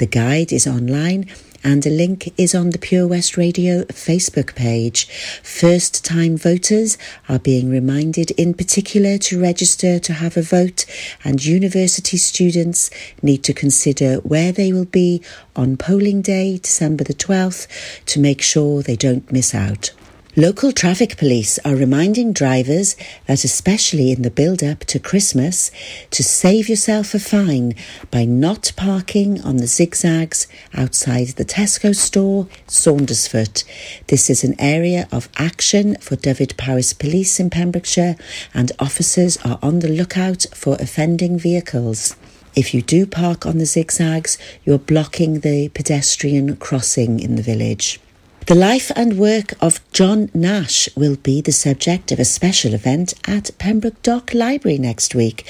The guide is online and a link is on the Pure West Radio Facebook page. First time voters are being reminded in particular to register to have a vote, and university students need to consider where they will be on polling day, December the 12th, to make sure they don't miss out. Local traffic police are reminding drivers that, especially in the build up to Christmas, to save yourself a fine by not parking on the zigzags outside the Tesco store, Saundersfoot. This is an area of action for Dyfed-Powys Police in Pembrokeshire, and officers are on the lookout for offending vehicles. If you do park on the zigzags, you're blocking the pedestrian crossing in the village. The life and work of John Nash will be the subject of a special event at Pembroke Dock Library next week.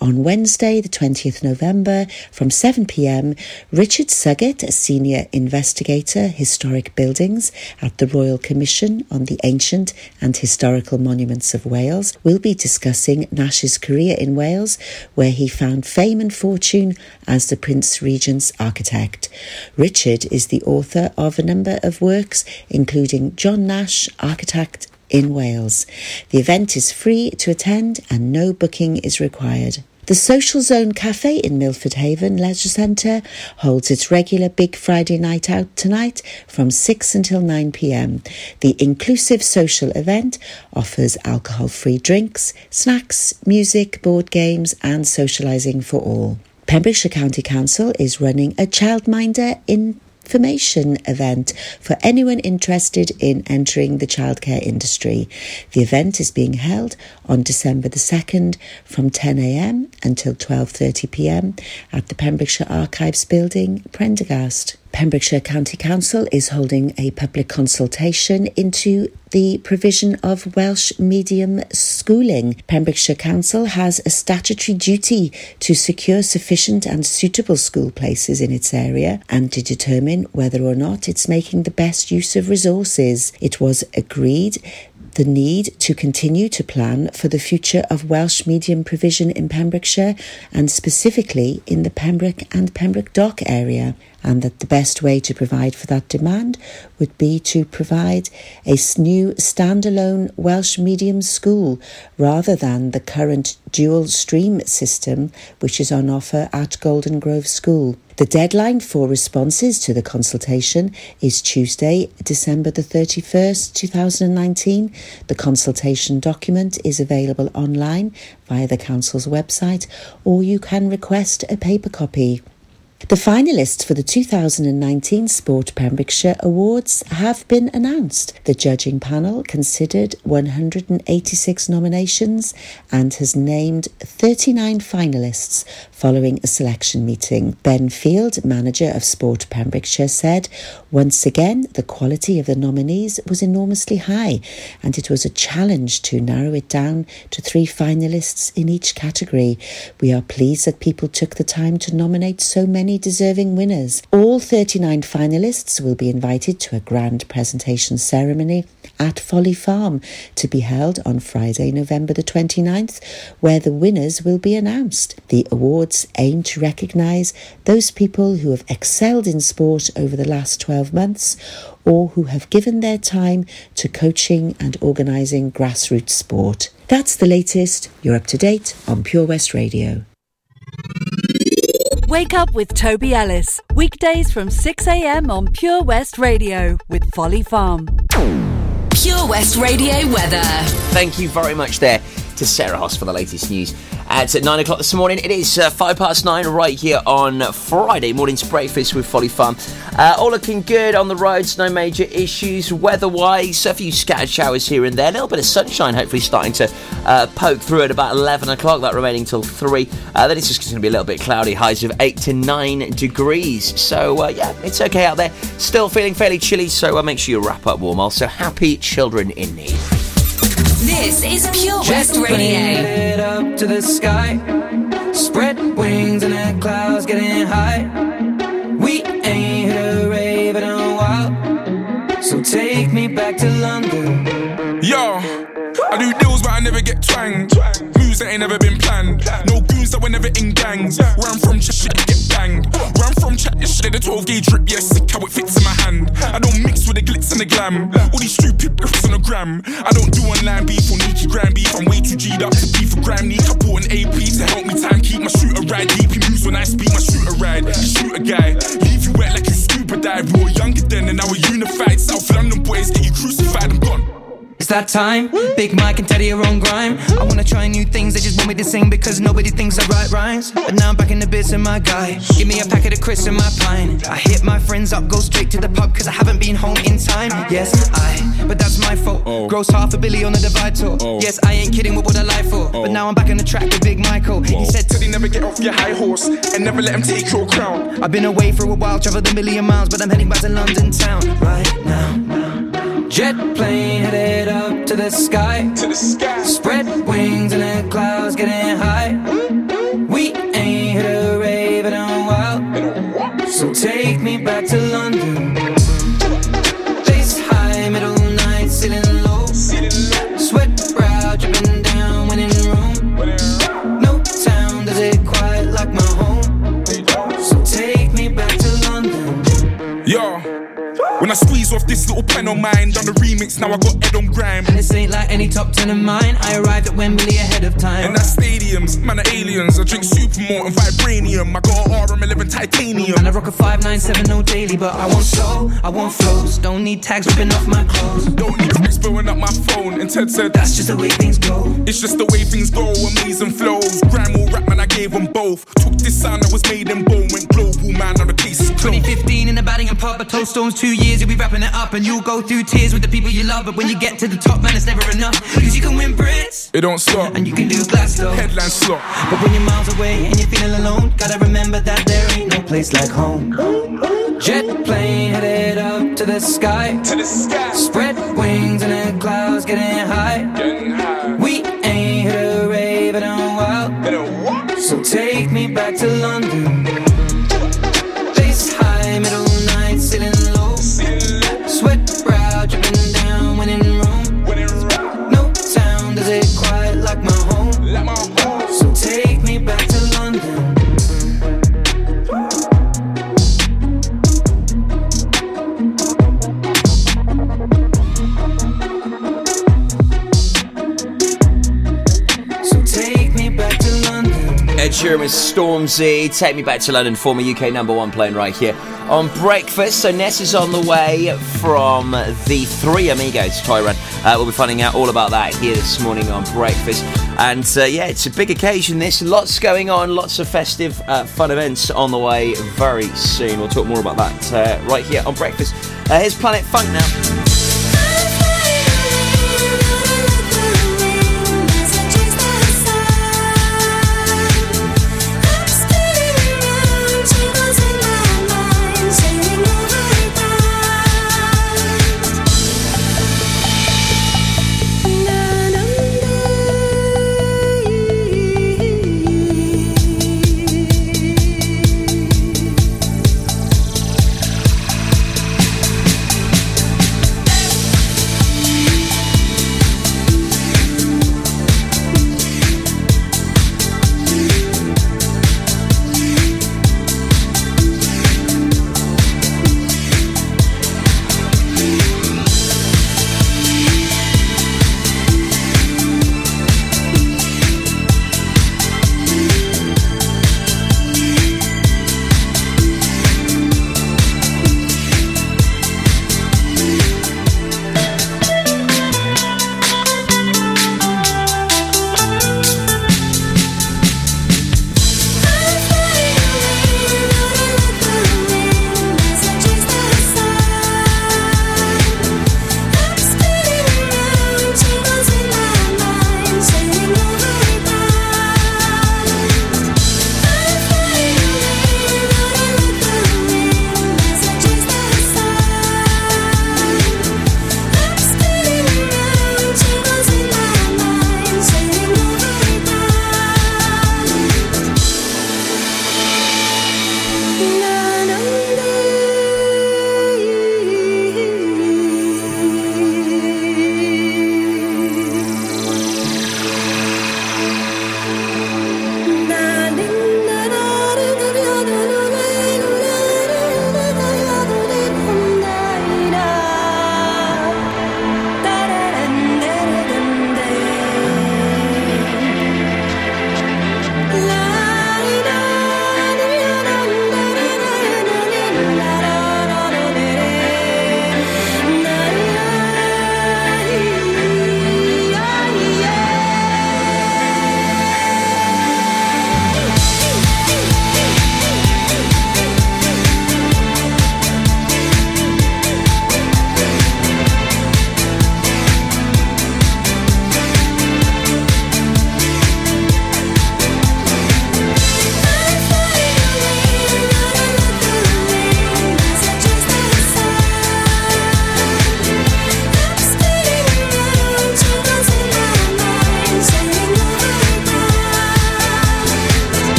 On Wednesday, the 20th November, from 7pm, Richard Suggett, a senior investigator, historic buildings at the Royal Commission on the Ancient and Historical Monuments of Wales, will be discussing Nash's career in Wales, where he found fame and fortune as the Prince Regent's architect. Richard is the author of a number of works including John Nash, architect in Wales. The event is free to attend and no booking is required. The Social Zone Cafe in Milford Haven Leisure Centre holds its regular Big Friday night out tonight from 6 until 9 pm. The inclusive social event offers alcohol free drinks, snacks, music, board games, and socialising for all. Pembrokeshire County Council is running a childminder in information event for anyone interested in entering the childcare industry. The event is being held on December the 2nd from 10am until 12.30pm at the Pembrokeshire Archives Building, Prendergast. Pembrokeshire County Council is holding a public consultation into the provision of Welsh medium schooling. Pembrokeshire Council has a statutory duty to secure sufficient and suitable school places in its area and to determine whether or not it's making the best use of resources. It was agreed the need to continue to plan for the future of Welsh medium provision in Pembrokeshire and specifically in the Pembroke and Pembroke Dock area and that the best way to provide for that demand would be to provide a new standalone Welsh medium school rather than the current dual stream system which is on offer at Golden Grove School. The deadline for responses to the consultation is Tuesday, December the 31st, 2019. The consultation document is available online via the Council's website or you can request a paper copy. The finalists for the 2019 Sport Pembrokeshire Awards have been announced. The judging panel considered 186 nominations and has named 39 finalists following a selection meeting. Ben Field, manager of Sport Pembrokeshire, said, Once again, the quality of the nominees was enormously high, and it was a challenge to narrow it down to three finalists in each category. We are pleased that people took the time to nominate so many many deserving winners. All 39 finalists will be invited to a grand presentation ceremony at Folly Farm to be held on Friday, November the 29th, where the winners will be announced. The awards aim to recognise those people who have excelled in sport over the last 12 months or who have given their time to coaching and organising grassroots sport. That's the latest. You're up to date on Pure West Radio. Wake up with Toby Ellis. Weekdays from 6am on Pure West Radio with Folly Farm. Pure West Radio weather. Thank you very much there to Sarah Hoss for the latest news. At 9 o'clock this morning. It is uh, 5 past 9 right here on Friday morning's breakfast with Folly Farm. Uh, all looking good on the roads, no major issues weather wise. A few scattered showers here and there. A little bit of sunshine hopefully starting to uh, poke through at about 11 o'clock, that remaining till 3. Uh, then it's just going to be a little bit cloudy, highs of 8 to 9 degrees. So, uh, yeah, it's okay out there. Still feeling fairly chilly, so uh, make sure you wrap up warm. Also, happy children in need. This is Pure West Radio. up to the sky. Spread wings and the clouds getting high. We ain't hit a rave in a while. So take me back to London. Yo, I do deals, but I never get twanged. Moves that ain't never been planned. No goons that were never in gangs. Where I'm from, chat shit get banged. Where I'm from, chat this shit. The 12 gauge drip, yeah, sick how it fits in my hand. I don't mix with the glitz and the glam. All these stupid riffs on the gram. I don't do online beef or Nikki gram beef. I'm way too G'd up to beef for gram neek. I bought an AP to help me time keep my shooter ride deep. He moves when I speak, my shooter ride. Shoot a guy, leave you wet like you scuba dive. We were younger then and now we're unified. South London boys get you crucified. I'm gone. It's that time. Big Mike and Teddy are on grime. I wanna try new things, they just want me to sing because nobody thinks I write rhymes. But now I'm back in the biz and my guy. Give me a packet of crisps and my pine. I hit my friends up, go straight to the pub because I haven't been home in time. Yes, I, but that's my fault. Oh. Gross half a billy on the divide tour. Oh. Yes, I ain't kidding, with what I lie for? But oh. now I'm back on the track with Big Michael. He said, Teddy, never get off your high horse and never let him take your crown. I've been away for a while, traveled a million miles, but I'm heading back to London town right now. Jet plane headed up to the sky. To the sky. Spread wings in the clouds, getting high. We ain't hit a rave in a while. So take me back to When I squeeze off this little pen on mine, done the remix, now I got Ed on grime. And this ain't like any top ten of mine. I arrived at Wembley ahead of time. And that's stadiums, man are aliens. I drink supermalt and vibranium. I got a RM11 titanium. And I rock a 5970 daily, but I want show, I want flows. Don't need tags ripping off my clothes. Don't need bricks blowing up my phone. And Ted said, That's just the way things go. It's just the way things go, amazing flows. Grime or rap, man, I gave them both. Took this sound that was made in bone, went global, man, now the case is closed. 2015 in the batting and pub, I told Stormz two years, you'll be wrapping it up. And you'll go through tears with the people you love. But when you get to the top, man, it's never enough. Cause you can win Brits, It don't stop. and you can do Glasgow. Headline slot. But when you're miles away and you're feeling alone, gotta remember that there ain't no place like home. Jet plane headed up to the sky. To the sky. Spread wings in the clouds. Getting high. Sheeran with Stormzy. Take me back to London, former UK number one playing right here on Breakfast. So Ness is on the way from the Three Amigos toy run. Uh, we'll be finding out all about that here this morning on Breakfast. And uh, yeah, it's a big occasion. This lots going on, lots of festive, uh, fun events on the way very soon. We'll talk more about that uh, right here on Breakfast. Uh, here's Planet Funk now.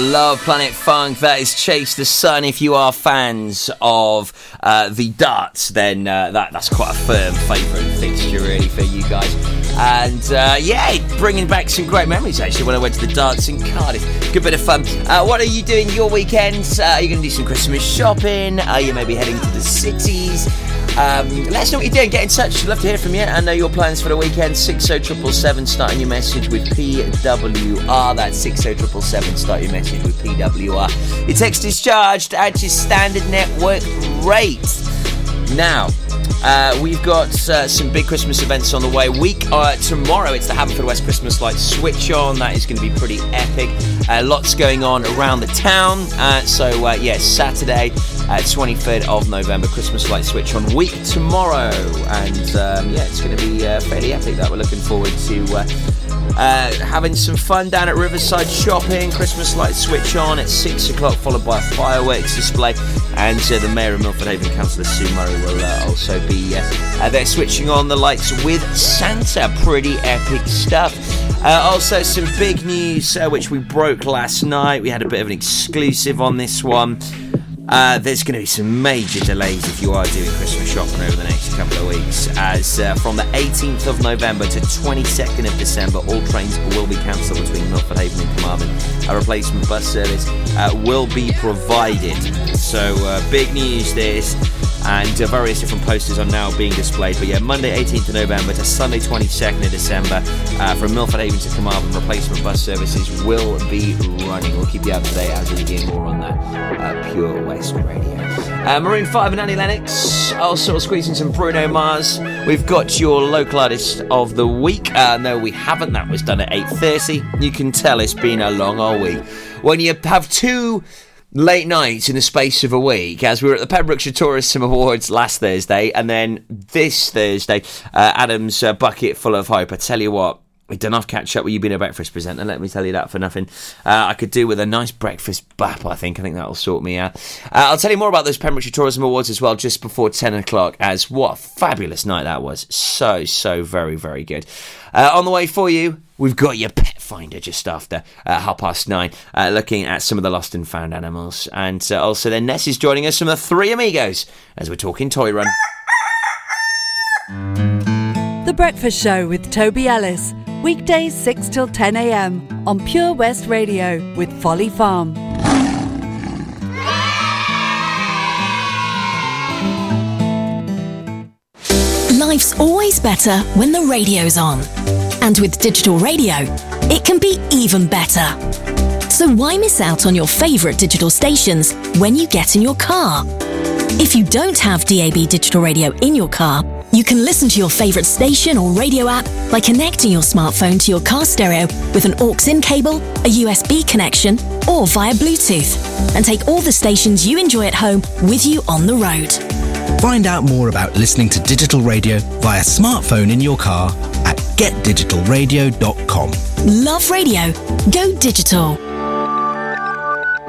Love Planet Funk. That is Chase the Sun. If you are fans of uh, the darts, then uh, that that's quite a firm favourite fixture, really, for you guys. And uh, yeah, bringing back some great memories actually when I went to the darts in Cardiff. Good bit of fun. Uh, what are you doing your weekends? Uh, are you going to do some Christmas shopping? Are you maybe heading to the cities? Um, let us know what you're doing. Get in touch. Love to hear from you and know your plans for the weekend. 60777, starting your message with PWR. That's 60777, start your message with PWR. Your text is charged at your standard network rate. Now, uh, we've got uh, some big Christmas events on the way. Week uh, tomorrow, it's the Haverfordwest Christmas Lights Switch On. That is going to be pretty epic. Uh, lots going on around the town. Uh, so, uh, yes, Saturday, 23rd of November, Christmas Lights Switch On. Week tomorrow, and um, yeah, it's going to be fairly epic. That we're looking forward to. Uh, having some fun down at Riverside Shopping. Christmas lights switch on at 6 o'clock, followed by a fireworks display. And uh, the Mayor of Milford Haven, Councillor Sue Murray, will uh, also be uh, uh, there switching on the lights with Santa. Pretty epic stuff. Uh, also, some big news which we broke last night. We had a bit of an exclusive on this one. Uh, there's going to be some major delays if you are doing Christmas shopping over the next couple of weeks, as uh, from the 18th of November to 22nd of December, all trains will be cancelled between Milford Haven and Carmarthen. A replacement bus service uh, will be provided. So, uh, big news this and uh, various different posters are now being displayed. But yeah, Monday 18th of November to Sunday 22nd of December uh, from Milford Haven to Carmarthen, replacement bus services will be running. We'll keep you up to date as we hear more on that Pure West Radio. Uh, Maroon 5 and Annie Lennox, also squeezing some Bruno Mars. We've got your local artist of the week. Uh, no, we haven't. That was done at 8.30. You can tell it's been a long old week. When you have two late nights in the space of a week as we were at the Pembrokeshire Tourism Awards last Thursday and then this Thursday, uh, Adam's uh, bucket full of hope. I tell you what, we done enough catch up with you being a breakfast presenter. Let me tell you that for nothing. Uh, I could do with a nice breakfast bap. I think. I think that'll sort me out. Uh, I'll tell you more about those Pembrokeshire Tourism Awards as well, just before ten o'clock. As what a fabulous night that was. So so very very good. Uh, on the way for you, we've got your pet finder just after uh, half past nine, uh, looking at some of the lost and found animals. And uh, also, then Ness is joining us from the Three Amigos as we're talking Toy Run. The Breakfast Show with Toby Ellis. Weekdays 6 till 10 a.m. on Pure West Radio with Folly Farm. Life's always better when the radio's on. And with digital radio, it can be even better. So why miss out on your favourite digital stations when you get in your car? If you don't have DAB digital radio in your car, you can listen to your favourite station or radio app by connecting your smartphone to your car stereo with an aux-in cable, a USB connection, or via Bluetooth, and take all the stations you enjoy at home with you on the road. Find out more about listening to digital radio via smartphone in your car at getdigitalradio.com. Love radio. Go digital.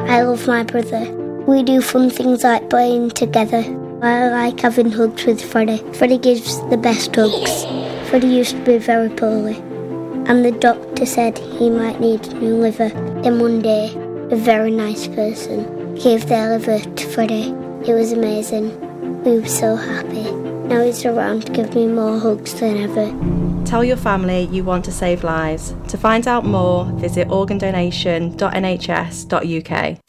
I love my brother. We do fun things like playing together. I like having hugs with Freddie. Freddie gives the best hugs. Freddie used to be very poorly, and the doctor said he might need a new liver. Then one day, a very nice person gave their liver to Freddie. It was amazing. We were so happy. Now he's around to give me more hugs than ever. Tell your family you want to save lives. To find out more, visit organdonation.nhs.uk.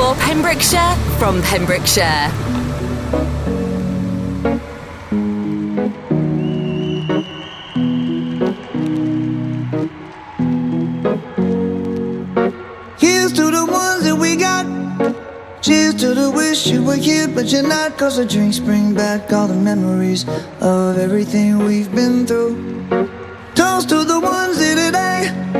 for Pembrokeshire from Pembrokeshire. Here's to the ones that we got. Cheers to the wish you were here, but you're not. Cause the drinks bring back all the memories of everything we've been through. Toast to the ones here today.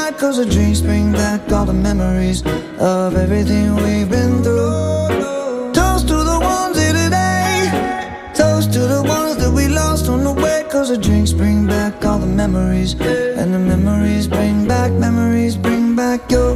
Cause the drinks bring back all the memories of everything we've been through. Toast to the ones here today. Toast to the ones that we lost on the way. Cause the drinks bring back all the memories. And the memories bring back, memories bring back your.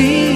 deep.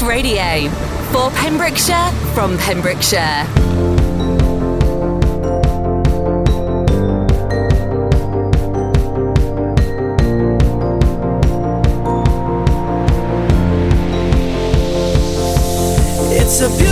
Coast Radio. For Pembrokeshire, from Pembrokeshire. It's a beautiful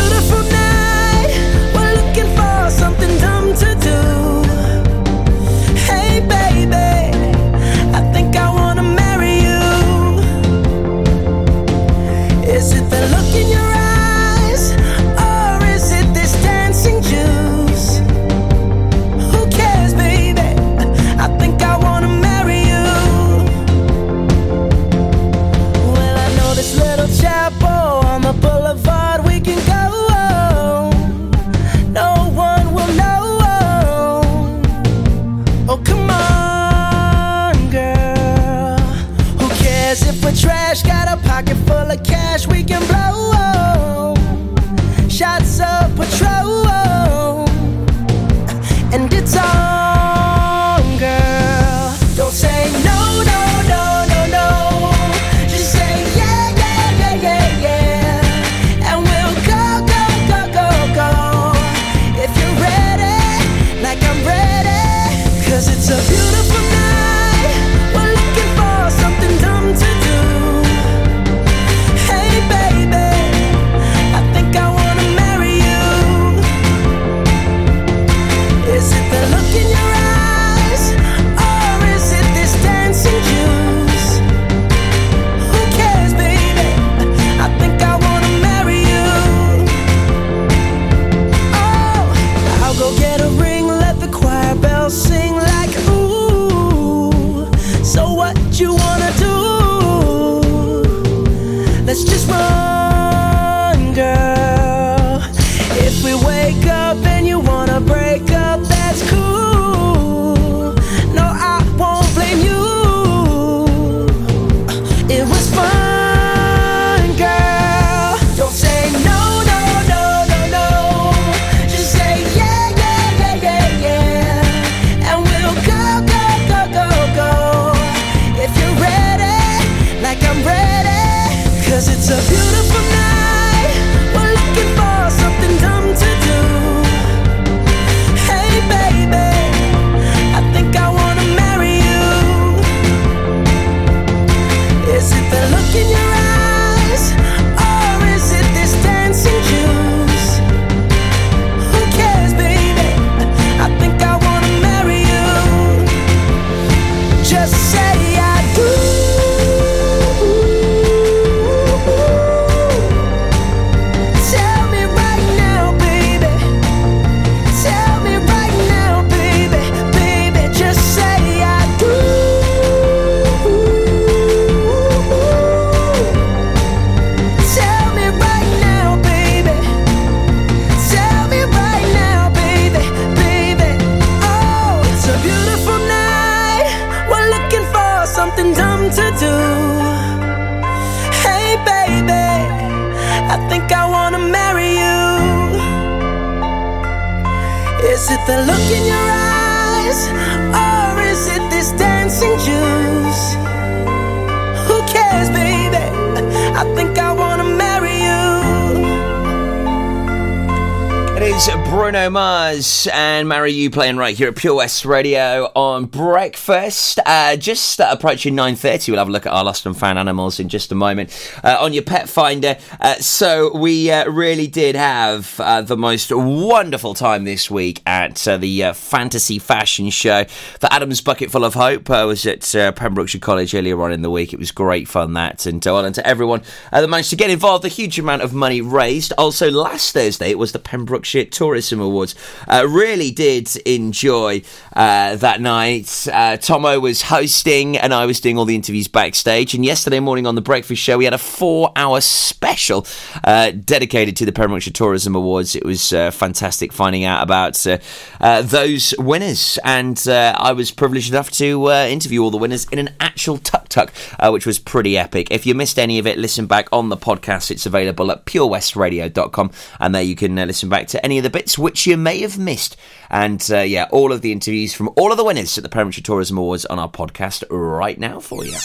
Bruno Mars and Marry You playing right here at Pure West Radio on breakfast. Uh, just approaching 9.30, we'll have a look at our lost and found animals in just a moment uh, on your pet finder. Uh, so we uh, really did have uh, the most wonderful time this week at the Fantasy Fashion Show. The Adams Bucket Full of Hope was at Pembrokeshire College earlier on in the week. It was great fun, that. And, well, and to everyone that managed to get involved, a huge amount of money raised. Also, last Thursday, it was the Pembrokeshire Tourism Awards. Uh, really did enjoy uh, that night. Uh, Tomo was hosting, and I was doing all the interviews backstage. And yesterday morning on the Breakfast Show, we had a four-hour special uh, dedicated to the Pembrokeshire Tourism Awards. It was uh, fantastic finding out about uh, those winners, and I was privileged enough to interview all the winners in an actual tuk tuk, which was pretty epic. If you missed any of it, listen back on the podcast. It's available at purewestradio.com, and there you can listen back to any of the bits which you may have missed. And uh, yeah, all of the interviews from all of the winners at the Pembrokeshire Tourism Awards on our podcast right now for you.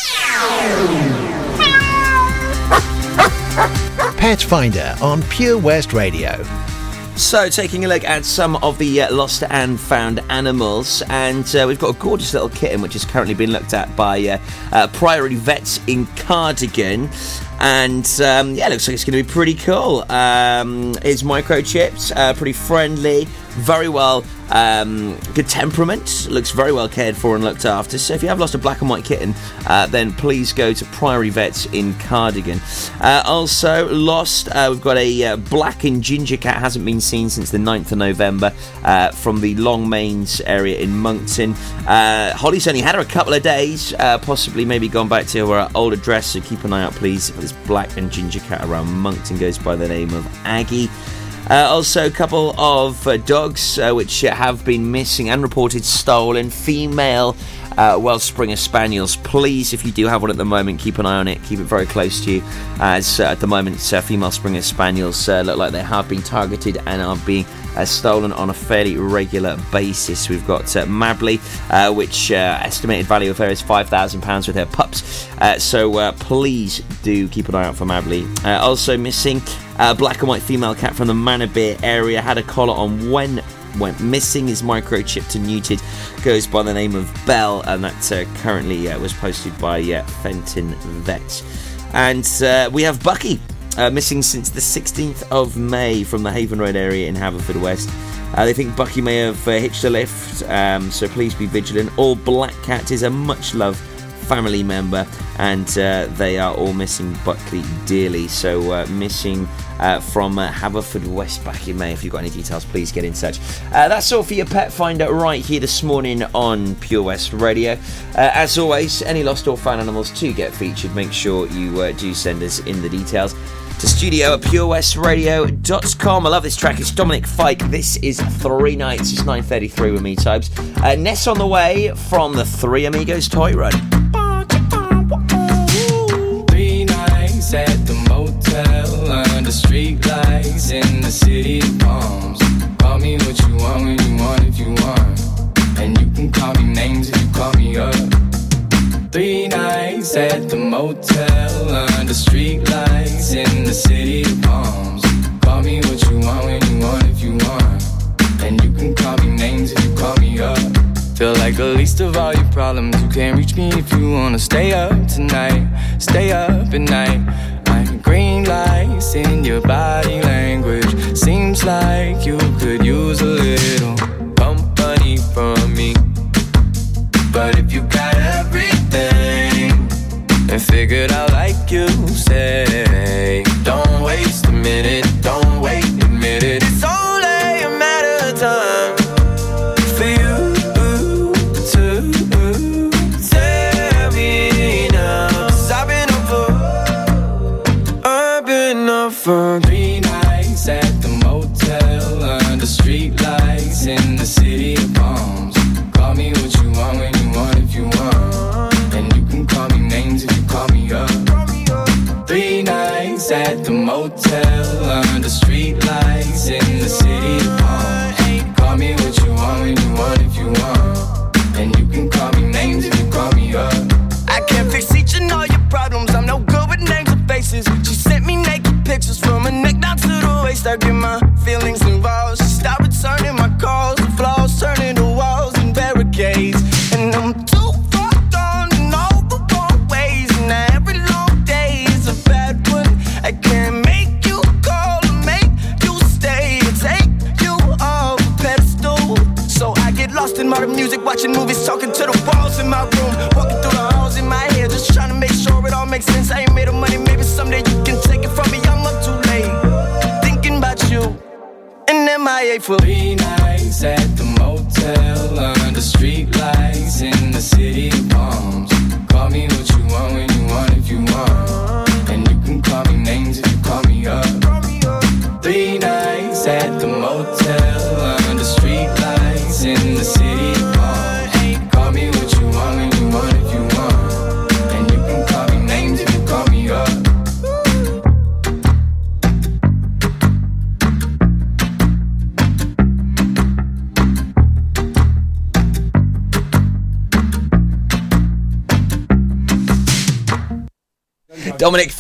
Pet Finder on Pure West Radio. So, taking a look at some of the uh, lost and found animals, and uh, we've got a gorgeous little kitten which is currently being looked at by uh, uh Priory Vets in Cardigan. And um, yeah, looks like it's going to be pretty cool. Um, it's microchipped, uh, pretty friendly, very well um, good temperament, looks very well cared for and looked after. So if you have lost a black and white kitten, uh, then please go to Priory Vets in Cardigan. Uh, also lost, uh, we've got a uh, black and ginger cat, hasn't been seen since the 9th of November uh, from the Long Mains area in Monkton. Uh, Holly's only had her a couple of days, possibly maybe gone back to her old address, so keep an eye out please for this black and ginger cat around Monkton, goes by the name of Aggie. Uh, also, a couple of uh, dogs uh, which have been missing and reported stolen. Female uh, Welsh Springer Spaniels. Please, if you do have one at the moment, keep an eye on it. Keep it very close to you, as uh, at the moment, uh, female Springer Spaniels look like they have been targeted and are being uh, stolen on a fairly regular basis. We've got uh, Mabley, which estimated value of her is five thousand pounds with her pups. so please do keep an eye out for Mabley. also missing. A black and white female cat from the Manorbier area had a collar on when went missing, is microchipped and neutered, goes by the name of Bell, and that uh, currently uh, was posted by uh, Fenton Vets. And uh, we have Bucky, uh, missing since the 16th of May from the Haven Road area in Haverfordwest. Uh, they think Bucky may have hitched a lift, um, so please be vigilant. All Black Cat is a much loved family member, and uh, they are all missing Buckley dearly. So, uh, missing uh, from uh, Haverfordwest back in May. If you've got any details, please get in touch. Uh, that's all for your pet finder right here this morning on Pure West Radio. Uh, as always, any lost or found animals to get featured, make sure you do send us in the details to studio at purewestradio.com. I love this track. It's Dominic Fike. This is Three Nights. It's 9.33 with me, Tobes. Uh, Ness on the way from the Three Amigos Toy Run. Three nights at the motel under street lights in the city of palms. Call me what you want when you want if you want. And you can call me names if you call me up. Three nights at the motel under street lights in the city of palms. Call me what you want when you want if you want. And you can call me names if you call me up. Feel like the least of all your problems. You can't reach me if you wanna stay up tonight. Stay up at night. I'm green lights in your body language. Seems like you could use a little company from me. But if you got figured out like you say, don't waste a minute, motel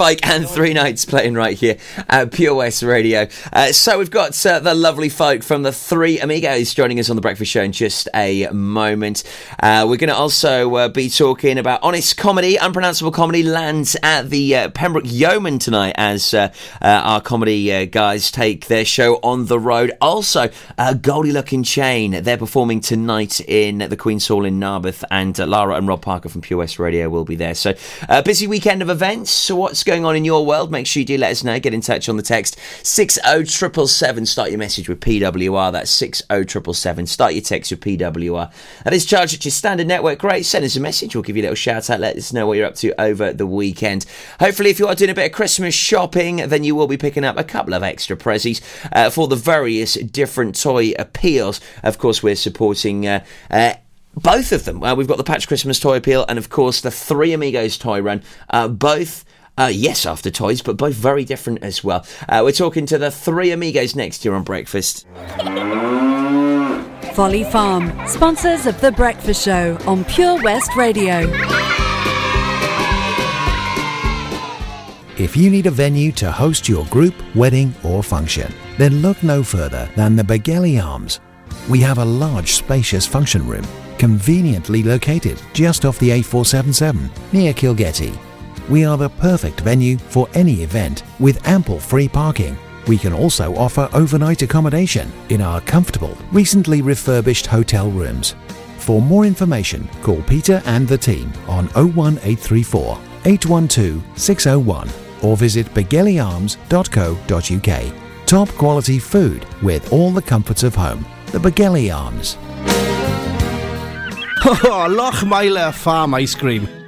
Fike and Three Nights playing right here at Pure West Radio. Uh, so we've got uh, the lovely folk from the Three Amigos joining us on the Breakfast Show in just a moment. Uh, we're going to also uh, be talking about honest comedy, unpronounceable comedy lands at the uh, Pembroke Yeoman tonight as uh, uh, our comedy uh, guys take their show on the road. Also, uh, Goldie Lookin Chain, they're performing tonight in the Queen's Hall in Narberth, and uh, Lara and Rob Parker from Pure West Radio will be there. So, uh, busy weekend of events. So, what's going on in your world? Make sure you do let us know. Get in touch on the text 60777. Start your message with PWR. That's 60777. Start your text with PWR. That is charged at your standard network rate. Send us a message. We'll give you a little shout out. Let us know what you're up to over the weekend. Hopefully, if you are doing a bit of Christmas shopping, then you will be picking up a couple of extra prezzies uh, for the various different toy appeals. Of course, we're supporting. Uh, uh, both of them. Uh, we've got the Patch Christmas Toy Appeal and, of course, the Three Amigos Toy Run. Uh, both. Uh, yes, after toys, but both very different as well. Uh, we're talking to the three amigos next year on breakfast. Folly Farm, sponsors of The Breakfast Show on Pure West Radio. If you need a venue to host your group, wedding, or function, then look no further than the Begelly Arms. We have a large, spacious function room, conveniently located just off the A477 near Kilgetty. We are the perfect venue for any event with ample free parking. We can also offer overnight accommodation in our comfortable, recently refurbished hotel rooms. For more information, call Peter and the team on 01834 812 601 or visit begellyarms.co.uk. Top quality food with all the comforts of home. The Begelly Arms. Lochmeyler Farm Ice Cream.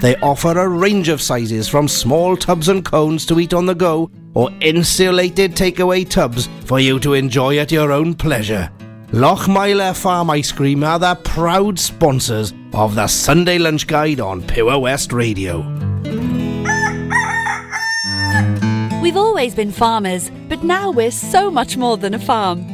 They offer a range of sizes from small tubs and cones to eat on the go or insulated takeaway tubs for you to enjoy at your own pleasure. Lochmeyler Farm Ice Cream are the proud sponsors of the Sunday Lunch Guide on Pure West Radio. We've always been farmers, but now we're so much more than a farm.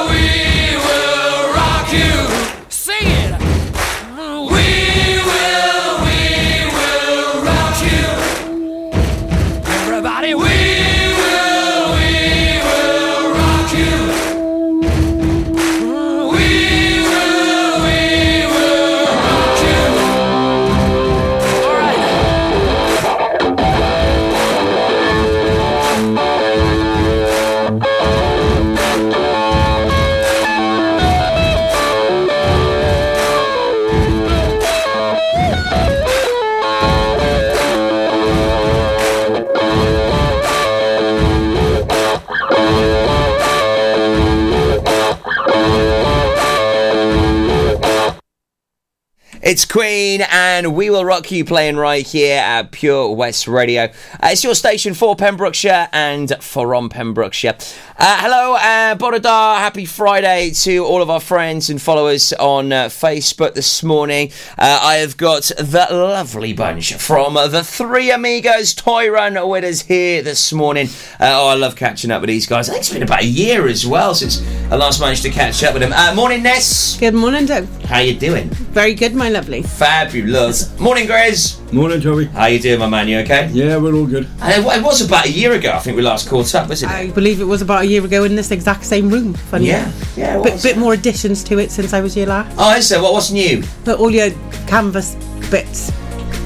Queen and We Will Rock You playing right here at Pure West Radio. Uh, it's your station for Pembrokeshire and from Pembrokeshire. Uh, hello, uh, Bodadar. Happy Friday to all of our friends and followers on uh, Facebook this morning. Uh, I have got the lovely bunch from the Three Amigos Toy Run with us here this morning. Uh, oh, I love catching up with these guys. I think it's been about a year as well since I last managed to catch up with them. Uh, morning, Ness. Good morning, Doug. How you doing? Very good, my lovely. Fabulous. Morning, Grizz. Morning, Joey. How you doing, my man? You okay? Yeah, we're all good. Uh, and it, it was about a year ago. I think we last caught up, wasn't it? I believe it was about a year ago in this exact same room. Funny. Yeah, yeah, it Bit, was. bit more additions to it since I was here last. Oh, is there? What was new? But all your canvas bits.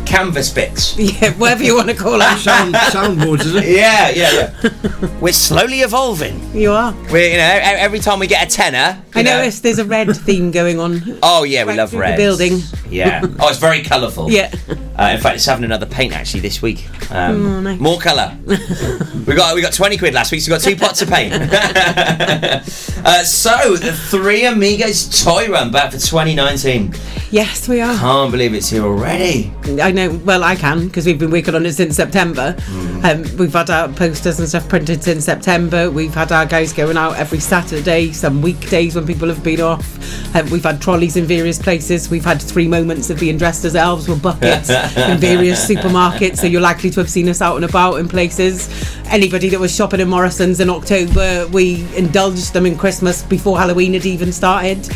Canvas bits. Yeah, whatever you want to call it. Sound, soundboards, is it? Yeah, yeah, yeah. We're slowly evolving. You are. We're, you know, every time we get a tenner. I know- noticed there's a red theme going on. Oh yeah, we love red. building. Yeah. Oh, it's very colourful. Yeah. Uh, in fact, it's having another paint actually this week. Um, Oh, nice. More colour. we got we got twenty quid last week, so we got two pots of paint. uh, so the Three Amigos Toy Run back for 2019. Yes, we are. Can't believe it's here already. I know. Well, I can because we've been working on it since September. Hmm. Um, we've had our posters and stuff printed since September. We've had our guys going out every Saturday, some weekdays when people have been off. Um, we've had trolleys in various places. We've had three moments of being dressed as elves with buckets in various supermarkets. So you're likely to have seen us out and about in places. Anybody that was shopping in Morrison's in October, we indulged them in Christmas before Halloween had even started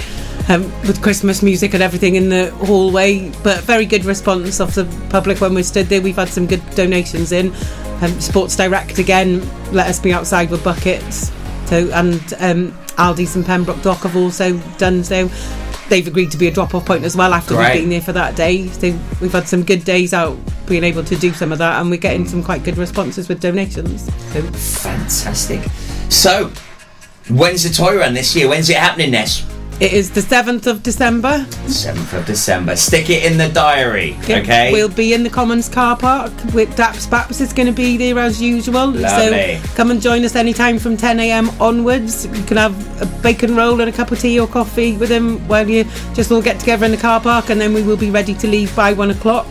um, with Christmas music and everything in the hallway. But very good response of the public when we stood there. We've had some good donations in. Um, Sports Direct again let us be outside with buckets. So and um, Aldi's and Pembroke Dock have also done so. They've agreed to be a drop-off point as well after Great. we've been there for that day. So we've had some good days out being able to do some of that, and we're getting some quite good responses with donations. So Fantastic. So, when's the toy run this year? When's it happening, Ness? It is the seventh of December. 7th of December. Stick it in the diary, okay? We'll be in the Commons car park with Daps Baps is going to be there as usual. Lovely. So come and join us anytime from 10am onwards. You can have a bacon roll and a cup of tea or coffee with him while you just all get together in the car park and then we will be ready to leave by one o'clock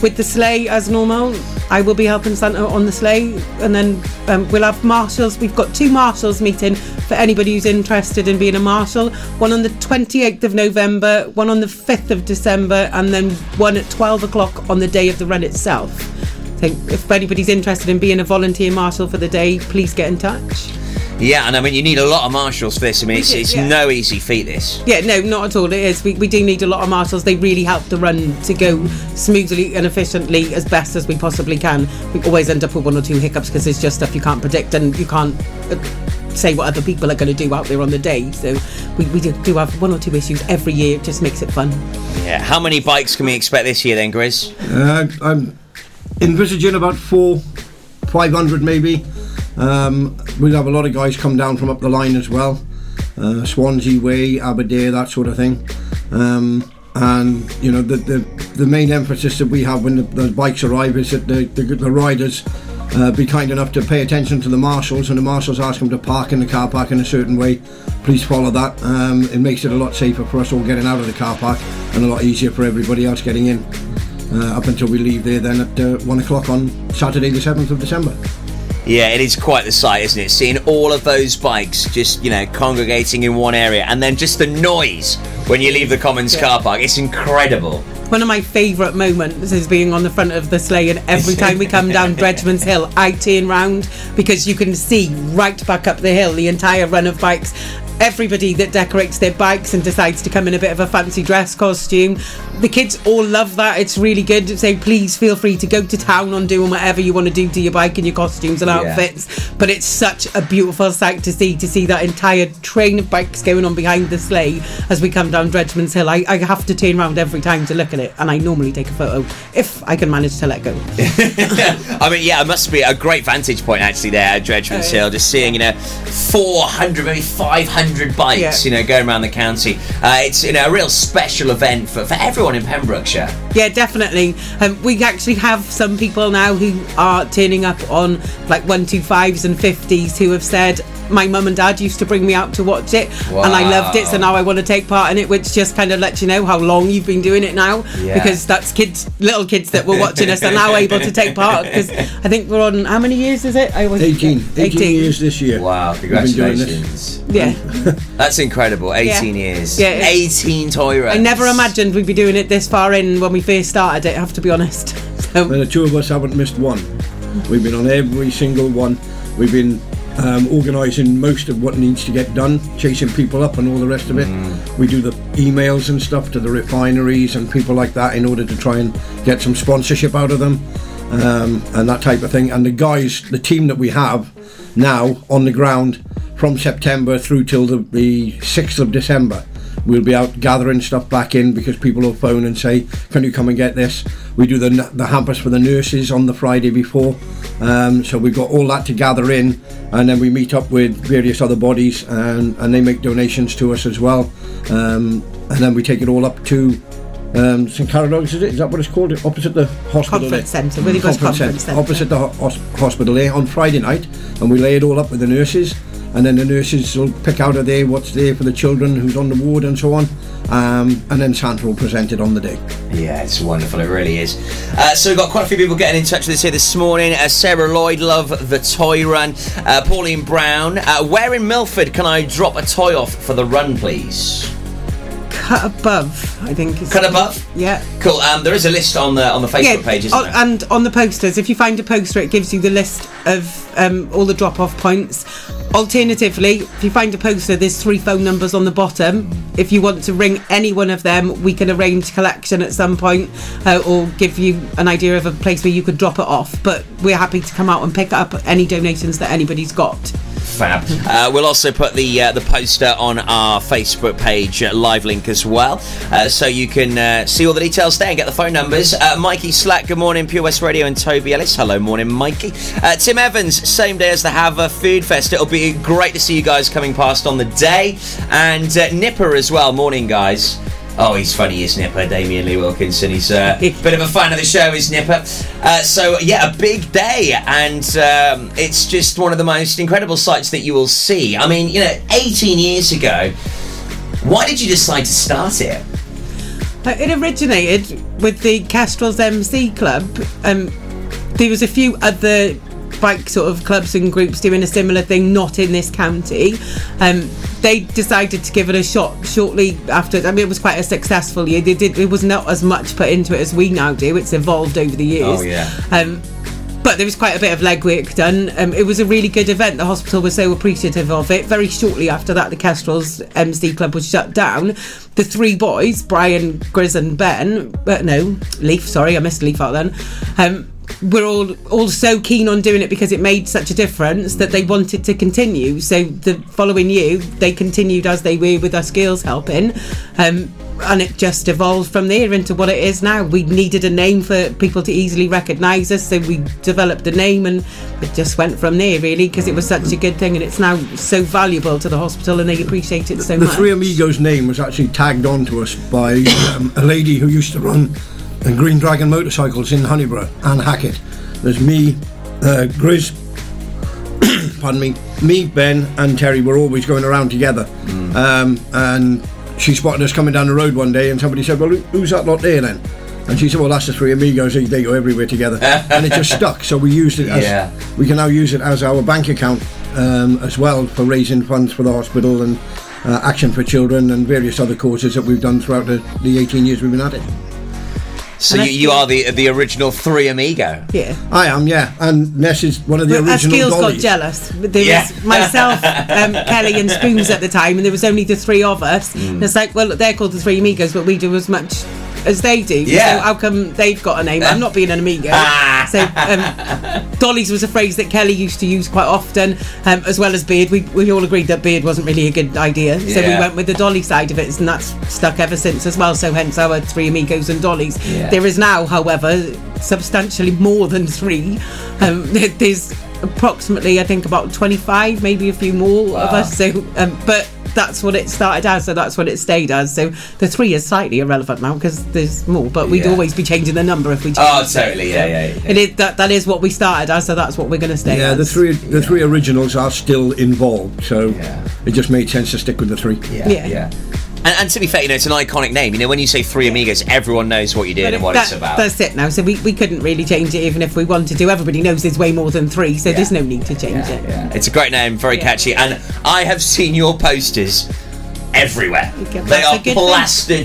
with the sleigh as normal. I will be helping Santa on the sleigh and then um, we'll have marshals. We've got two marshals meeting for anybody who's interested in being a marshal. One on the 28th of November, one on the 5th of December, and then one at 12 o'clock on the day of the run itself. So if anybody's interested in being a volunteer marshal for the day, please get in touch. Yeah, and I mean, you need a lot of marshals for this. I mean, it's, it's yeah. no easy feat, this. Yeah, no, not at all. It is. We, we do need a lot of marshals. They really help the run to go smoothly and efficiently as best as we possibly can. We always end up with one or two hiccups because it's just stuff you can't predict and you can't uh, say what other people are going to do out there on the day. So we, we do, do have one or two issues every year. It just makes it fun. Yeah. How many bikes can we expect this year then, Grizz? Uh, I'm envisaging about four, 500 maybe. Um, we'll have a lot of guys come down from up the line as well. Uh, Swansea Way, Aberdare, that sort of thing. Um, and you know the, the the main emphasis that we have when the, the bikes arrive is that the, the, the riders uh, be kind enough to pay attention to the marshals and the marshals ask them to park in the car park in a certain way please follow that um, it makes it a lot safer for us all getting out of the car park and a lot easier for everybody else getting in uh, up until we leave there then at uh, one o'clock on Saturday the 7th of December Yeah, it is quite the sight, isn't it? Seeing all of those bikes just, you know, congregating in one area and then just the noise when you leave the Commons car park. It's incredible. One of my favourite moments is being on the front of the sleigh, and every time we come down Dredgman's Hill, I turn round because you can see right back up the hill the entire run of bikes. Everybody that decorates their bikes and decides to come in a bit of a fancy dress costume, the kids all love that. It's really good. So please feel free to go to town on doing whatever you want to do to your bike and your costumes and Yeah. outfits. But it's such a beautiful sight to see to see that entire train of bikes going on behind the sleigh as we come down Dredgman's Hill. I, I have to turn around every time to look at it, and I normally take a photo if I can manage to let go. I mean, yeah, it must be a great vantage point actually there at Dredgman's yeah. Hill, just seeing, you know, 400, maybe 500 bikes, Yeah. you know, going around the county. Uh, it's, you know, a real special event for, for everyone in Pembrokeshire. Yeah, definitely. Um, we actually have some people now who are turning up on like one, 125s and 50s who have said, my mum and dad used to bring me out to watch it and I loved it, so now I want to take part in it, which just kind of lets you know how long you've been doing it now. Yeah. Because that's kids, little kids that were watching us are now able to take part. Because I think we're on, how many years is it? I always 18 18 years this year Wow, We've been doing this. congratulations. Yeah. That's incredible. 18 Yeah. years. Yeah, 18 toy runs. I never imagined we'd be doing it this far in when we first started it, I have to be honest. And the two of us haven't missed one. We've been on every single one. We've been um, organising most of what needs to get done, chasing people up and all the rest of it. We do the emails and stuff to the refineries and people like that in order to try and get some sponsorship out of them um, and that type of thing. And the guys, the team that we have now on the ground from September through till the, the 6th of December we'll be out gathering stuff back in because people will phone and say, "Can you come and get this?" We do the the hampers for the nurses on the Friday before, um, so we've got all that to gather in, and then we meet up with various other bodies, and and they make donations to us as well, um, and then we take it all up to. Um, St Caradog's, is it? Is that what it's called? Opposite the hospital. Conference there. centre, Conference centre. Centre. Opposite the ho- hospital there on Friday night, and we lay it all up with the nurses, and then the nurses will pick out of there what's there for the children who's on the ward and so on, um, and then Santa will present it on the day. Yeah, it's wonderful. It really is. Uh, so we've got quite a few people getting in touch with us here this morning. Uh, Sarah Lloyd, love the toy run. Uh, Pauline Brown, uh, where in Milford can I drop a toy off for the run, please? Cut above, I think. Is Cut above? Yeah. Cool. Um, there is a list on the on the Facebook page, isn't on- there? and on the posters, if you find a poster, it gives you the list of um, all the drop-off points. Alternatively, if you find a poster, there's three phone numbers on the bottom. If you want to ring any one of them, we can arrange collection at some point, uh, or give you an idea of a place where you could drop it off. But we're happy to come out and pick up any donations that anybody's got. Fab. Uh, we'll also put the uh, the poster on our Facebook page, uh, live link as well, uh, so you can uh, see all the details there and get the phone numbers. Uh, Mikey Slack, good morning, Pure West Radio, and Toby Ellis. Hello, morning, Mikey. Uh, Tim Evans, same day as the Hava Food Fest. It'll be great to see you guys coming past on the day, and uh, Nipper as well. Morning, guys. Oh, he's funny, is Nipper, Damien Lee Wilkinson. He's uh, a bit of a fan of the show, is Nipper. Uh, so, yeah, a big day, and um, it's just one of the most incredible sights that you will see. I mean, you know, 18 years ago, why did you decide to start it? It originated with the Kestrel's MC Club. Um, there was a few other bike sort of clubs and groups doing a similar thing, not in this county. Um, they decided to give it a shot shortly after. I mean, it was quite a successful year. They did. It was not as much put into it as we now do. It's evolved over the years. Oh, yeah. Um, but there was quite a bit of legwork done. Um, it was a really good event. The hospital was so appreciative of it. Very shortly after that, the Kestrel's MC Club was shut down. The three boys, Brian, Grizz, and Ben, uh, no, Leaf, sorry, I missed Leaf out then. Um, were all all so keen on doing it because it made such a difference that they wanted to continue. So the following year, they continued as they were with us girls helping. Um, and it just evolved from there into what it is now. We needed a name for people to easily recognise us, so we developed a name, and it just went from there really because it was such a good thing, and it's now so valuable to the hospital, and they appreciate it so much. the much. Three Amigos name was actually tagged on to us by um, a lady who used to run uh, Green Dragon motorcycles in Honeyborough, and Hackett. There's me, uh, Grizz, pardon me, me, Ben, and Terry were always going around together. Mm. Um, and she spotted us coming down the road one day, and somebody said, Well, who's that lot there then? And she said, Well, that's the Three Amigos, they, they go everywhere together. and it just stuck, so we used it as, Yeah. we can now use it as our bank account um, as well for raising funds for the hospital and uh, Action for Children and various other causes that we've done throughout the, the 18 years we've been at it. So you, you are the the original three amigo. Yeah. I am, yeah. And Ness is one of the But as original girls got jealous. There Yeah. was myself, um, Kelly, and Spoons at the time, and there was only the three of us. Mm. And it's like, well, they're called the Three Amigos, but we do as much as they do. Yeah. So how come they've got a name? I'm not being an amigo. so um, Dollies was a phrase that Kelly used to use quite often, um, as well as Beard. We, we all agreed that Beard wasn't really a good idea, so we went with the Dolly side of it, and that's stuck ever since as well. So hence our Three Amigos and Dollies. Yeah. There is now, however, substantially more than three. Um, there's approximately, I think, about 25, maybe a few more of us. So, um, but that's what it started as, so that's what it stayed as. So the three is slightly irrelevant now because there's more, but we'd Yeah. always be changing the number if we oh, changed. Oh, it. totally, yeah, yeah, yeah. It is that that is what we started as, so that's what we're going to stay Yeah, as. the three the three originals are still involved, so it just made sense to stick with the three. Yeah, yeah. And, and to be fair, you know, it's an iconic name. You know, when you say Three Amigos, everyone knows what you're did and what That- it's about. That's it now. So we, we couldn't really change it even if we wanted to. Everybody knows there's way more than three, so there's no need to change it. It's a great name, very catchy, and I have seen your posters everywhere. They are good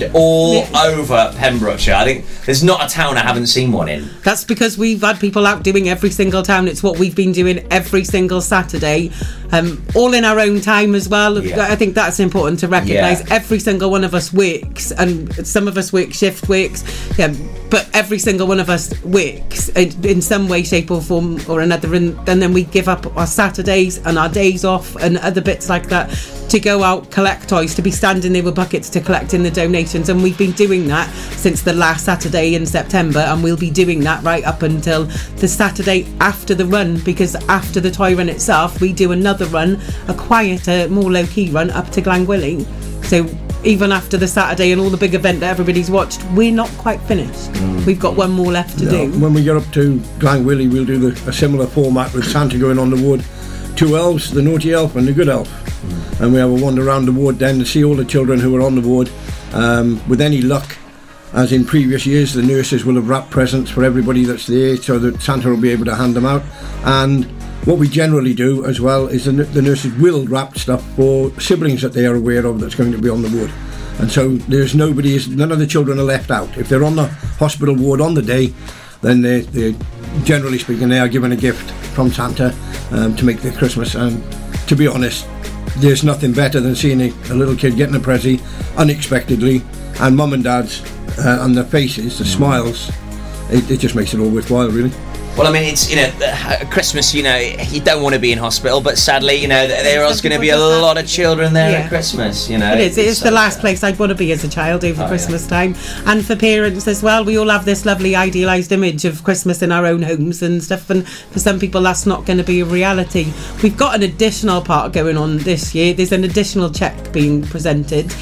thing. all over Pembrokeshire. I think there's not a town I haven't seen one in. That's because we've had people out doing every single town. It's what we've been doing every single Saturday, um, all in our own time as well. Yeah. I think that's important to recognise. Yeah. Every single one of us works, and some of us work shift works, yeah, but every single one of us works in, some way, shape, or form or another. And, and then we give up our Saturdays and our days off and other bits like that to go out collect toys, to be standing there with buckets to collect in the donations. And we've been doing that since the last Saturday in September, and we'll be doing that right up until the Saturday after the run, because after the toy run itself, we do another run, a quieter, more low key run up to Glangwilling. So even after the Saturday and all the big event that everybody's watched, we're not quite finished. We've got one more left to Yeah, do. When we get up to Glangwili, we'll do the, a similar format with Santa going on the wood. Two elves, the naughty elf and the good elf. And we have a wander around the ward then to see all the children who are on the ward. Um, with any luck, as in previous years, the nurses will have wrapped presents for everybody that's there so that Santa will be able to hand them out. And what we generally do as well is the, the nurses will wrap stuff for siblings that they are aware of that's going to be on the ward. And so there's nobody, none of the children are left out. If they're on the hospital ward on the day, then they, they generally speaking, they are given a gift from Santa um, to make their Christmas. And to be honest, there's nothing better than seeing a, a little kid getting a prezi unexpectedly, and mum and dad's uh, and their faces, the smiles. It, it just makes it all worthwhile, really. Well, I mean, it's you know, Christmas. You know, you don't want to be in hospital, but sadly, you know, th- there is going to be a lot of children there Yeah. at Christmas. You know, It is. It is so- the last place I'd want to be as a child over Oh, Christmas time. And for parents as well, we all have this lovely idealised image of Christmas in our own homes and stuff. And for some people, that's not going to be a reality. We've got an additional part going on this year. There's an additional cheque being presented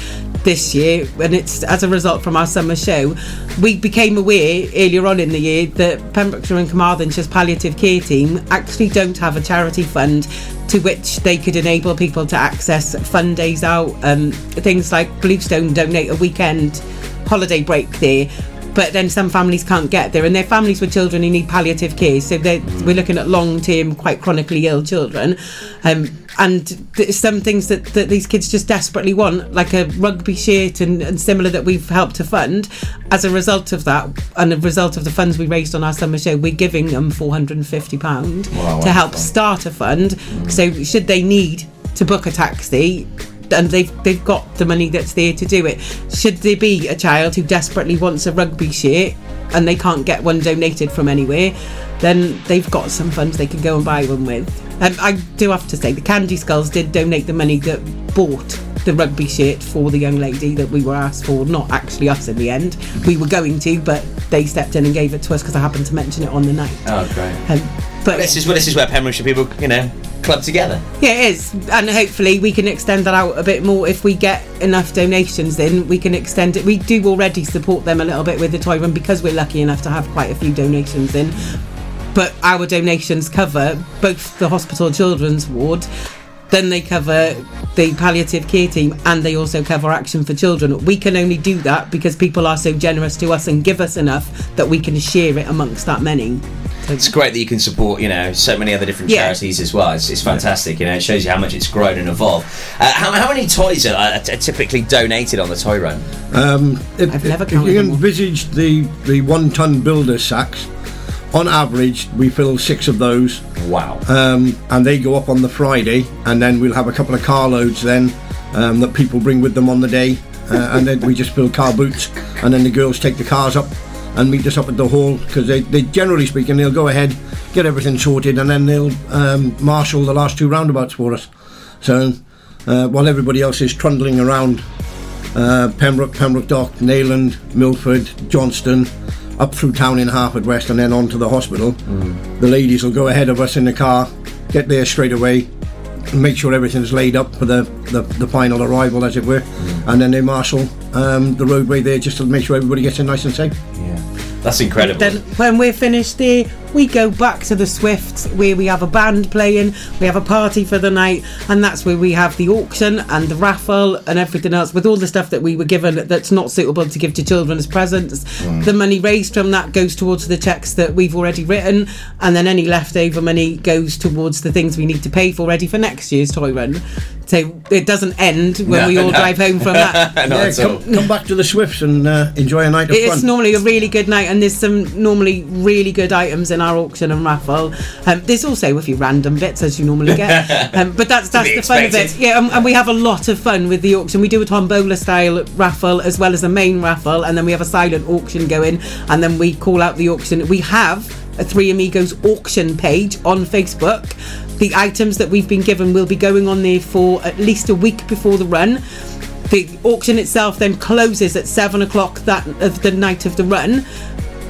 this year, and it's as a result from our summer show. We became aware earlier on in the year that Pembrokeshire and Carmarthenshire's palliative care team actually don't have a charity fund to which they could enable people to access fun days out, um, things like Bluestone donate a weekend holiday break there. But then some families can't get there, and they're families with children who need palliative care. So we're looking at long-term, quite chronically ill children, um, and there's some things that, that these kids just desperately want, like a rugby shirt and, and similar that we've helped to fund. As a result of that, and a result of the funds we raised on our summer show, we're giving them four hundred and fifty pound Wow, to help start a fund. So should they need to book a taxi? And they've they've got the money that's there to do it. Should there be a child who desperately wants a rugby shirt and they can't get one donated from anywhere, then they've got some funds they can go and buy one with. Um, I do have to say the Candy Skulls did donate the money that bought the rugby shirt for the young lady that we were asked for, not actually us in the end. We were going to, but they stepped in and gave it to us because I happened to mention it on the night. Oh, great. Um, but this is well, this is where Pembrokeshire people, you know, club together. Yeah, it is, and hopefully we can extend that out a bit more if we get enough donations in. We can extend it. We do already support them a little bit with the toy run because we're lucky enough to have quite a few donations in. But our donations cover both the hospital children's ward, then they cover the palliative care team, and they also cover Action for Children. We can only do that because people are so generous to us and give us enough that we can share it amongst that many. It's great that you can support, you know, so many other different Yeah. charities as well. It's, it's fantastic. You know, it shows you how much it's grown and evolved. Uh, how, how many toys are, are t- typically donated on the toy run? Um, if, I've never counted. if you counted envisage the, the one ton builder sacks, on average, we fill six of those. Wow. Um, and they go up on the Friday, and then we'll have a couple of carloads then um, that people bring with them on the day. Uh, and then we just fill car boots, and then the girls take the cars up and meet us up at the hall because they, they generally speaking they'll go ahead, get everything sorted, and then they'll um, marshal the last two roundabouts for us. So uh, while everybody else is trundling around uh, Pembroke, Pembroke Dock, Nayland, Milford, Johnston, up through town in Harford West, and then on to the hospital. The ladies will go ahead of us in the car, get there straight away, make sure everything's laid up for the, the, the final arrival, as it were, and then they marshal um, the roadway there just to make sure everybody gets in nice and safe. Yeah, that's incredible. Then when we're finished there, we go back to the Swifts where we have a band playing, we have a party for the night, and that's where we have the auction and the raffle and everything else with all the stuff that we were given that's not suitable to give to children as presents. Mm. The money raised from that goes towards the checks that we've already written, and then any leftover money goes towards the things we need to pay for ready for next year's toy run. So it doesn't end when No, we all no. drive home from that. yeah, come, come back to the Swifts and uh, enjoy a night of It's fun. normally a really good night, and there's some normally really good items in our auction and raffle. Um, there's also a few random bits as you normally get, um, but that's that's the fun of it. Yeah, and, and we have a lot of fun with the auction. We do a tombola style raffle as well as a main raffle, and then we have a silent auction going, and then we call out the auction. We have a Three Amigos auction page on Facebook. The items that we've been given will be going on there for at least a week before the run. The auction itself then closes at seven o'clock that of the night of the run.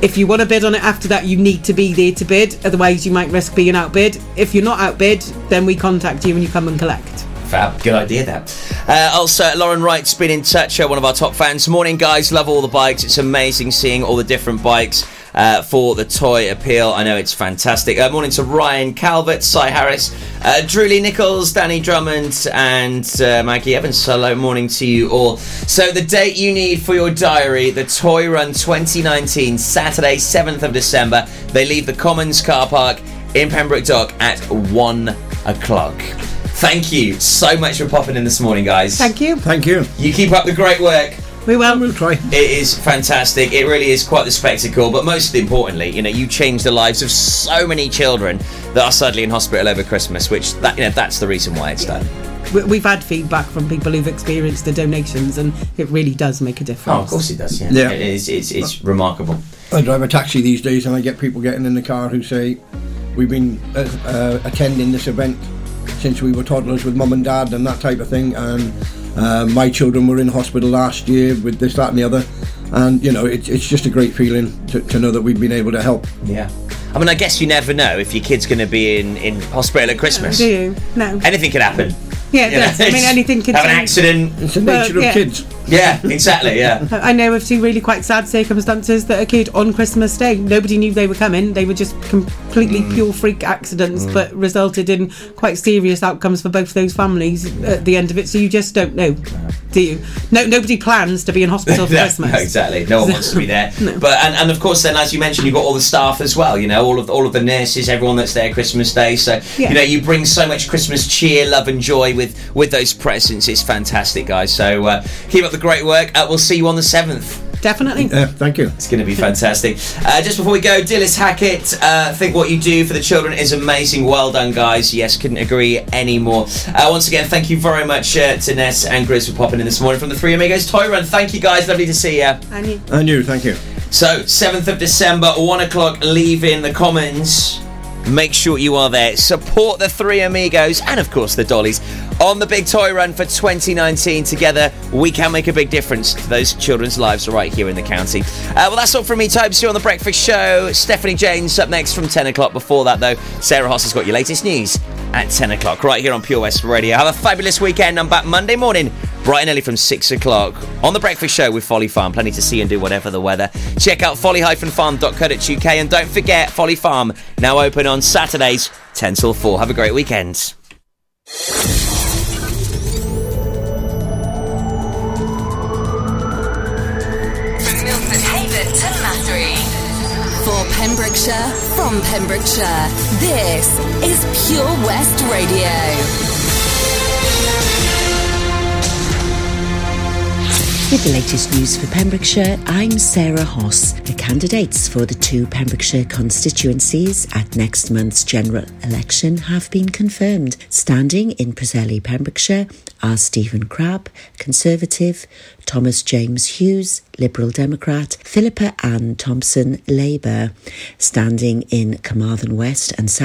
If you want to bid on it after that, you need to be there to bid. Otherwise, you might risk being outbid. If you're not outbid, then we contact you and you come and collect. Fab, good idea that. Uh, also, Lauren Wright's been in touch, uh, one of our top fans. Morning, guys, love all the bikes. It's amazing seeing all the different bikes uh, for the toy appeal. I know it's fantastic. Uh, morning to Ryan Calvert, Cy Harris, uh, Drew Lee Nichols, Danny Drummond, and uh, Maggie Evans. Hello, morning to you all. So, the date you need for your diary, the Toy Run 2019, Saturday, 7th of December. They leave the Commons car park in Pembroke Dock at 1 o'clock. Thank you so much for popping in this morning, guys. Thank you. Thank you. You keep up the great work. We will. We'll try. It is fantastic. It really is quite the spectacle. But most importantly, you know, you change the lives of so many children that are suddenly in hospital over Christmas. Which that you know, that's the reason why it's done. We- We've had feedback from people who've experienced the donations, and it really does make a difference. Oh, of course it does. Yeah, Yeah. It is. It's, it's remarkable. I drive a taxi these days, and I get people getting in the car who say, "We've been uh, uh, attending this event since we were toddlers with mum and dad, and that type of thing." And uh, my children were in hospital last year with this, that, and the other. And you know, it's it's just a great feeling to, to know that we've been able to help. Yeah. I mean, I guess you never know if your kid's going to be in, in hospital at Christmas. Do you? No. Anything could happen. Yeah, it You know, does. I mean, anything can have an accident. It's the Well, nature of yeah. kids. Yeah, exactly. Yeah. I know of two really quite sad circumstances that occurred on Christmas Day. Nobody knew they were coming. They were just completely pure freak accidents, Mm. but resulted in quite serious outcomes for both those families at the end of it. So you just don't know, do you? No, nobody plans to be in hospital for No, Christmas. no, exactly. No one wants to be there. But and, and of course, then as you mentioned, you've got all the staff as well. You know, all of all of the nurses, everyone that's there Christmas Day. So Yeah. you know, you bring so much Christmas cheer, love, and joy with with those presents. It's fantastic, guys. So uh, keep up the great work. Uh, we'll see you on the seventh. Definitely. Yeah, thank you. It's going to be fantastic. Uh, just before we go, Dillis Hackett, uh, I think what you do for the children is amazing. Well done, guys. Yes, couldn't agree anymore. Uh, once again, thank you very much uh, to Ness and Grizz for popping in this morning from the Three Amigos Toy Run. Thank you, guys. Lovely to see you. And you. And you, thank you. So, 7th of December, 1 o'clock, leave in the Commons. Make sure you are there. Support the Three Amigos and, of course, the Dollies on the big toy run for 2019. Together, we can make a big difference to those children's lives right here in the county. Uh, well, that's all from me, Tobes, here on The Breakfast Show. Stephanie James up next from 10 o'clock. Before that, though, Sarah Hoss has got your latest news at 10 o'clock right here on Pure West Radio. Have a fabulous weekend. I'm back Monday morning, bright and early from 6 o'clock on The Breakfast Show with Folly Farm. Plenty to see and do whatever the weather. Check out folly-farm.co.uk and don't forget Folly Farm now open on Saturdays 10 till 4. Have a great weekend. For Pembrokeshire, from Pembrokeshire, this is Pure West Radio. With the latest news for Pembrokeshire, I'm Sarah Hoss. The candidates for the two Pembrokeshire constituencies at next month's general election have been confirmed. Standing in Preseli, Pembrokeshire are Stephen Crabb, Conservative, Thomas James Hughes, Liberal Democrat, Philippa Ann Thompson, Labour. Standing in Carmarthen West and South